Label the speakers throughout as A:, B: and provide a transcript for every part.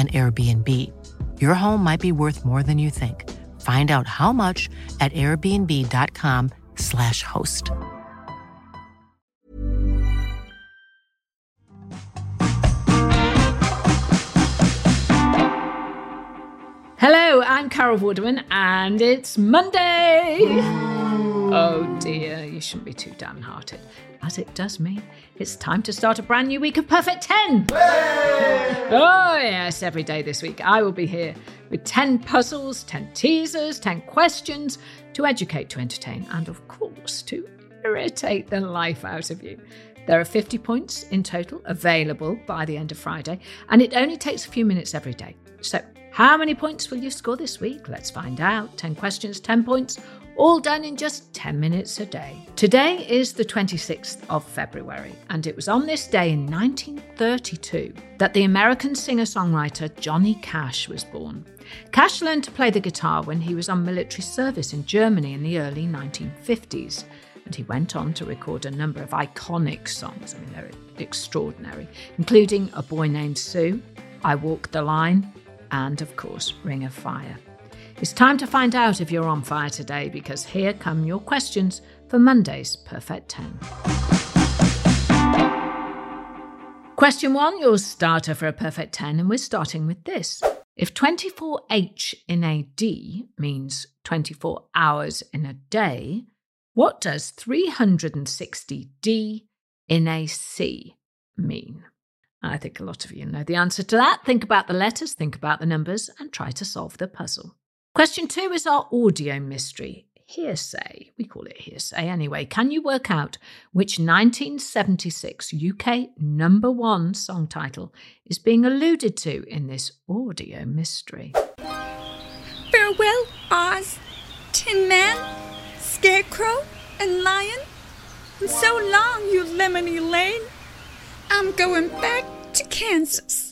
A: an Airbnb. Your home might be worth more than you think. Find out how much at airbnb.com/slash host.
B: Hello, I'm Carol Vorderman, and it's Monday. Oh dear, you shouldn't be too downhearted. As it does me, it's time to start a brand new week of Perfect 10. Oh, yes, every day this week I will be here with 10 puzzles, 10 teasers, 10 questions to educate, to entertain, and of course, to irritate the life out of you. There are 50 points in total available by the end of Friday, and it only takes a few minutes every day. So, how many points will you score this week? Let's find out. 10 questions, 10 points, all done in just 10 minutes a day. Today is the 26th of February, and it was on this day in 1932 that the American singer songwriter Johnny Cash was born. Cash learned to play the guitar when he was on military service in Germany in the early 1950s and he went on to record a number of iconic songs. I mean, they're extraordinary, including A Boy Named Sue, I Walk the Line, and of course, Ring of Fire. It's time to find out if you're on fire today because here come your questions for Monday's Perfect 10. Question one, your starter for a perfect 10, and we're starting with this. If 24H in a D means 24 hours in a day, what does 360D in a C mean? I think a lot of you know the answer to that. Think about the letters, think about the numbers, and try to solve the puzzle. Question two is our audio mystery. Hearsay. We call it hearsay anyway. Can you work out which 1976 UK number one song title is being alluded to in this audio mystery?
C: Farewell, Oz, Tin Man, Scarecrow, and Lion. And so long, you lemony lane. I'm going back to Kansas.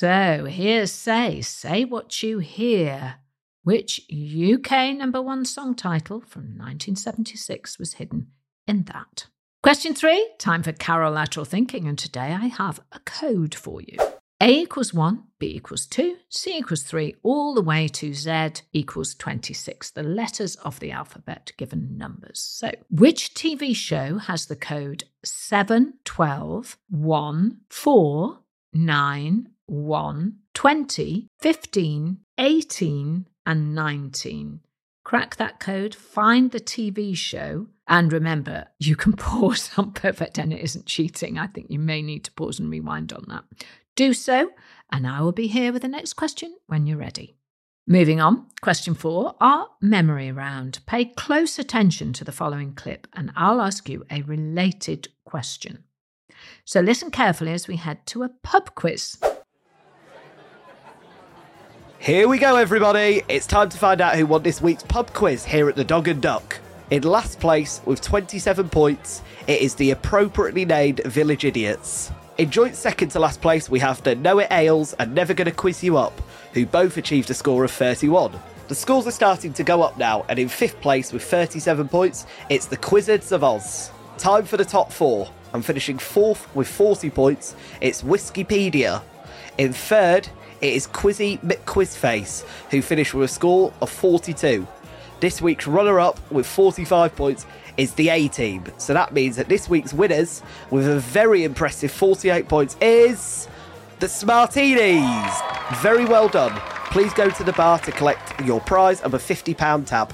B: So here's say, say what you hear. Which UK number one song title from 1976 was hidden in that? Question three, time for Carol lateral thinking, and today I have a code for you. A equals 1, B equals 2, C equals 3, all the way to Z equals 26, the letters of the alphabet given numbers. So, which TV show has the code 7, 12, 1, 4, 9, 1, 20, 15, 18, and 19. Crack that code, find the TV show, and remember, you can pause on Perfect and It isn't cheating. I think you may need to pause and rewind on that. Do so, and I will be here with the next question when you're ready. Moving on, question four, our memory round. Pay close attention to the following clip, and I'll ask you a related question. So listen carefully as we head to a pub quiz.
D: Here we go, everybody. It's time to find out who won this week's pub quiz here at the Dog and Duck. In last place, with 27 points, it is the appropriately named Village Idiots. In joint second to last place, we have the Know It Ales and Never Gonna Quiz You Up, who both achieved a score of 31. The scores are starting to go up now, and in fifth place with 37 points, it's the Quizzards of Oz. Time for the top four. I'm finishing fourth with 40 points, it's Whiskipedia. In third, it is Quizzy McQuizface, who finished with a score of 42. This week's runner up with 45 points is the A team. So that means that this week's winners, with a very impressive 48 points, is the Smartinis. Very well done. Please go to the bar to collect your prize of a £50 tab.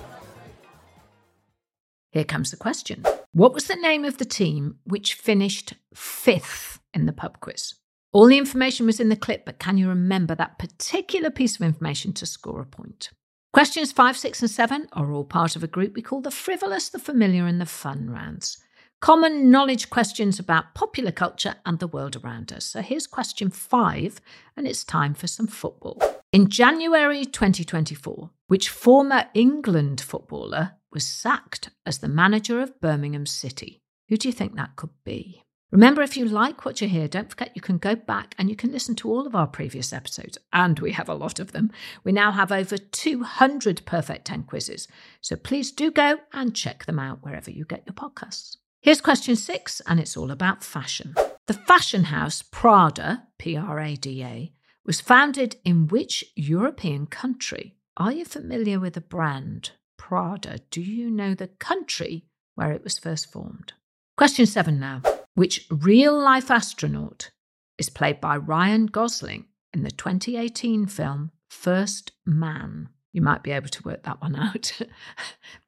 B: Here comes the question What was the name of the team which finished fifth in the pub quiz? All the information was in the clip, but can you remember that particular piece of information to score a point? Questions five, six, and seven are all part of a group we call the frivolous, the familiar, and the fun rounds. common knowledge questions about popular culture and the world around us. So here's question five, and it's time for some football. In January 2024, which former England footballer was sacked as the manager of Birmingham City? Who do you think that could be? Remember, if you like what you hear, don't forget you can go back and you can listen to all of our previous episodes, and we have a lot of them. We now have over 200 Perfect 10 quizzes, so please do go and check them out wherever you get your podcasts. Here's question six, and it's all about fashion. The fashion house Prada, P R A D A, was founded in which European country? Are you familiar with the brand Prada? Do you know the country where it was first formed? Question seven now. Which real life astronaut is played by Ryan Gosling in the 2018 film First Man? You might be able to work that one out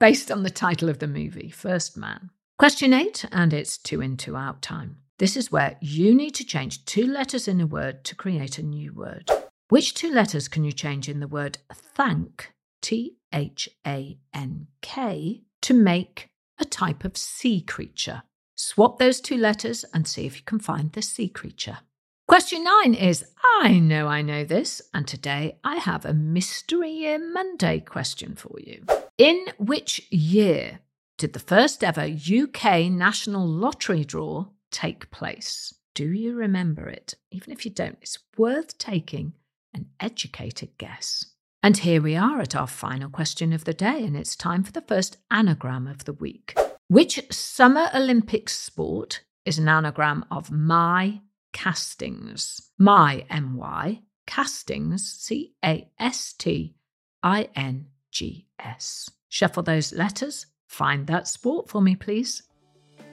B: based on the title of the movie, First Man. Question eight, and it's two in, two out time. This is where you need to change two letters in a word to create a new word. Which two letters can you change in the word thank, T H A N K, to make a type of sea creature? Swap those two letters and see if you can find the sea creature. Question nine is I know I know this, and today I have a Mystery Year Monday question for you. In which year did the first ever UK national lottery draw take place? Do you remember it? Even if you don't, it's worth taking an educated guess. And here we are at our final question of the day, and it's time for the first anagram of the week. Which Summer Olympics sport is an anagram of my castings? My, M Y, castings, C A S T I N G S. Shuffle those letters. Find that sport for me, please.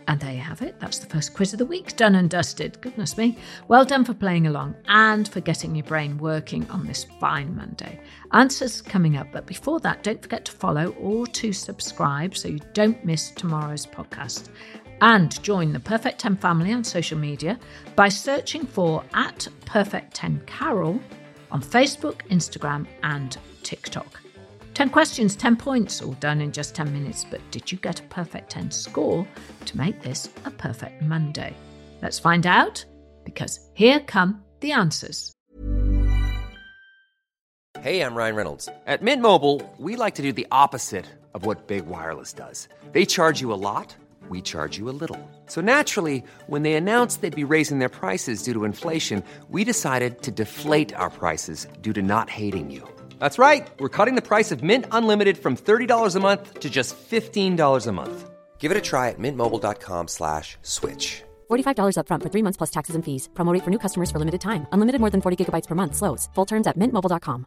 B: And there you have it. That's the first quiz of the week, done and dusted. Goodness me. Well done for playing along and for getting your brain working on this fine Monday. Answers coming up, but before that, don't forget to follow or to subscribe so you don't miss tomorrow's podcast. And join the Perfect 10 family on social media by searching for at Perfect 10 Carol on Facebook, Instagram, and TikTok. 10 questions, 10 points, all done in just 10 minutes. But did you get a perfect 10 score to make this a perfect Monday? Let's find out because here come the answers.
E: Hey, I'm Ryan Reynolds. At Mint Mobile, we like to do the opposite of what Big Wireless does. They charge you a lot, we charge you a little. So naturally, when they announced they'd be raising their prices due to inflation, we decided to deflate our prices due to not hating you. That's right. We're cutting the price of Mint Unlimited from $30 a month to just $15 a month. Give it a try at mintmobile.com slash switch.
F: $45 upfront for three months plus taxes and fees. Promote for new customers for limited time. Unlimited more than 40 gigabytes per month. Slows. Full terms at mintmobile.com.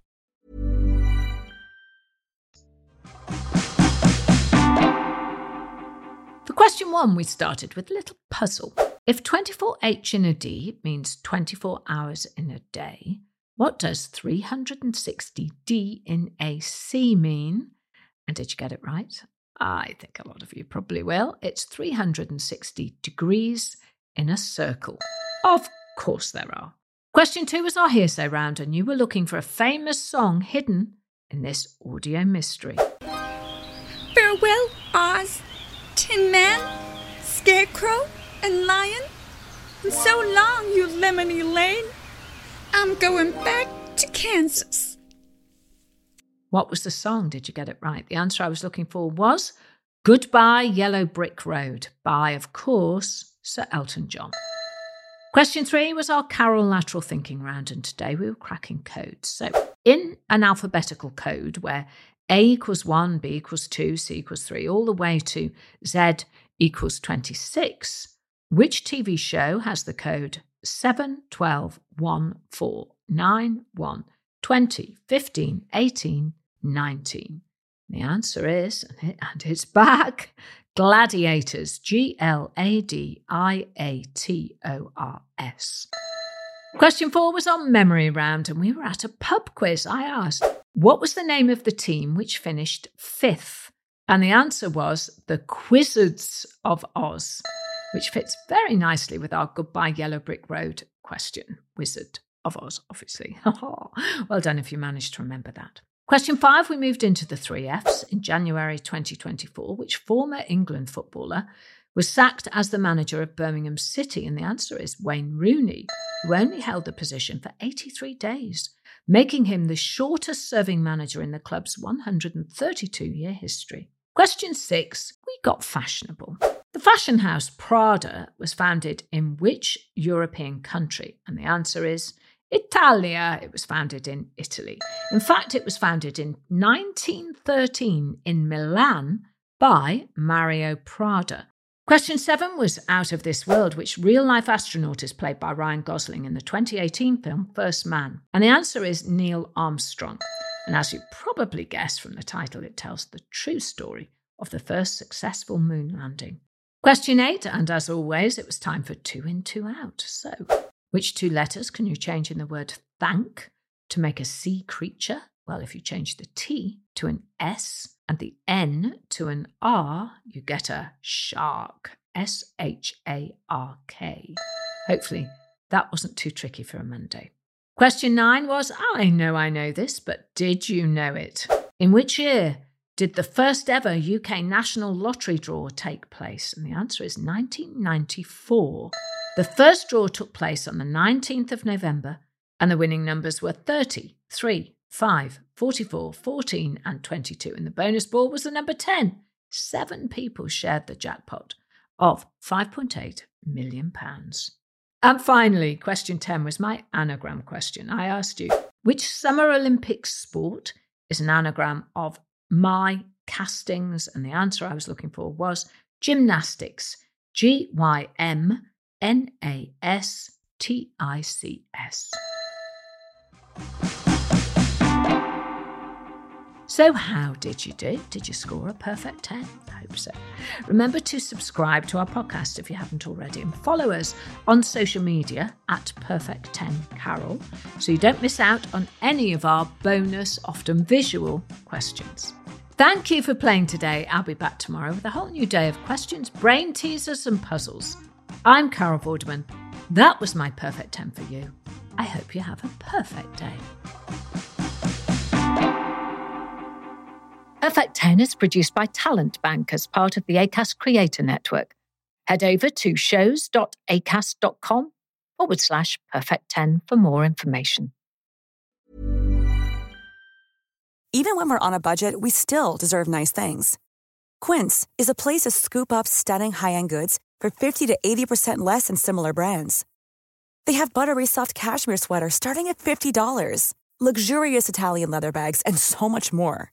B: For question one, we started with a little puzzle. If 24H in a D means 24 hours in a day, what does 360D in AC mean? And did you get it right? I think a lot of you probably will. It's 360 degrees in a circle. Of course, there are. Question two was our hearsay round, and you were looking for a famous song hidden in this audio mystery.
C: Farewell, Oz, Tin Man, Scarecrow, and Lion. And so long, you Lemony Lane. I'm going back to Kansas.
B: What was the song? Did you get it right? The answer I was looking for was Goodbye Yellow Brick Road by, of course, Sir Elton John. Question three was our Carol lateral thinking round, and today we were cracking codes. So, in an alphabetical code where A equals 1, B equals 2, C equals 3, all the way to Z equals 26, which TV show has the code 7, 12, 1, 4, 9, 1, 20, 15, 18, 19? The answer is, and it's back, Gladiators, G L A D I A T O R S. Question four was on memory round, and we were at a pub quiz. I asked, What was the name of the team which finished fifth? And the answer was the Quizzards of Oz which fits very nicely with our Goodbye Yellow Brick Road question. Wizard of Oz, obviously. well done if you managed to remember that. Question five, we moved into the three Fs in January 2024, which former England footballer was sacked as the manager of Birmingham City? And the answer is Wayne Rooney, who only held the position for 83 days, making him the shortest serving manager in the club's 132 year history. Question six We got fashionable. The fashion house Prada was founded in which European country? And the answer is Italia. It was founded in Italy. In fact, it was founded in 1913 in Milan by Mario Prada. Question seven was Out of This World, which real life astronaut is played by Ryan Gosling in the 2018 film First Man. And the answer is Neil Armstrong. And as you probably guessed from the title, it tells the true story of the first successful moon landing. Question eight, and as always, it was time for two in, two out. So, which two letters can you change in the word thank to make a sea creature? Well, if you change the T to an S and the N to an R, you get a shark. S H A R K. Hopefully, that wasn't too tricky for a Monday. Question nine was I know I know this, but did you know it? In which year did the first ever UK national lottery draw take place? And the answer is 1994. The first draw took place on the 19th of November, and the winning numbers were 30, 3, 5, 44, 14, and 22. And the bonus ball was the number 10. Seven people shared the jackpot of £5.8 million. And finally, question 10 was my anagram question. I asked you, which Summer Olympic sport is an anagram of my castings? And the answer I was looking for was gymnastics. G Y M N A S T I C S. So, how did you do? Did you score a perfect 10? I hope so. Remember to subscribe to our podcast if you haven't already and follow us on social media at Perfect10Carol so you don't miss out on any of our bonus, often visual questions. Thank you for playing today. I'll be back tomorrow with a whole new day of questions, brain teasers, and puzzles. I'm Carol Vorderman. That was my perfect 10 for you. I hope you have a perfect day. Perfect 10 is produced by Talent Bank as part of the ACAST Creator Network. Head over to shows.acast.com forward slash perfect 10 for more information.
G: Even when we're on a budget, we still deserve nice things. Quince is a place to scoop up stunning high end goods for 50 to 80% less than similar brands. They have buttery soft cashmere sweaters starting at $50, luxurious Italian leather bags, and so much more.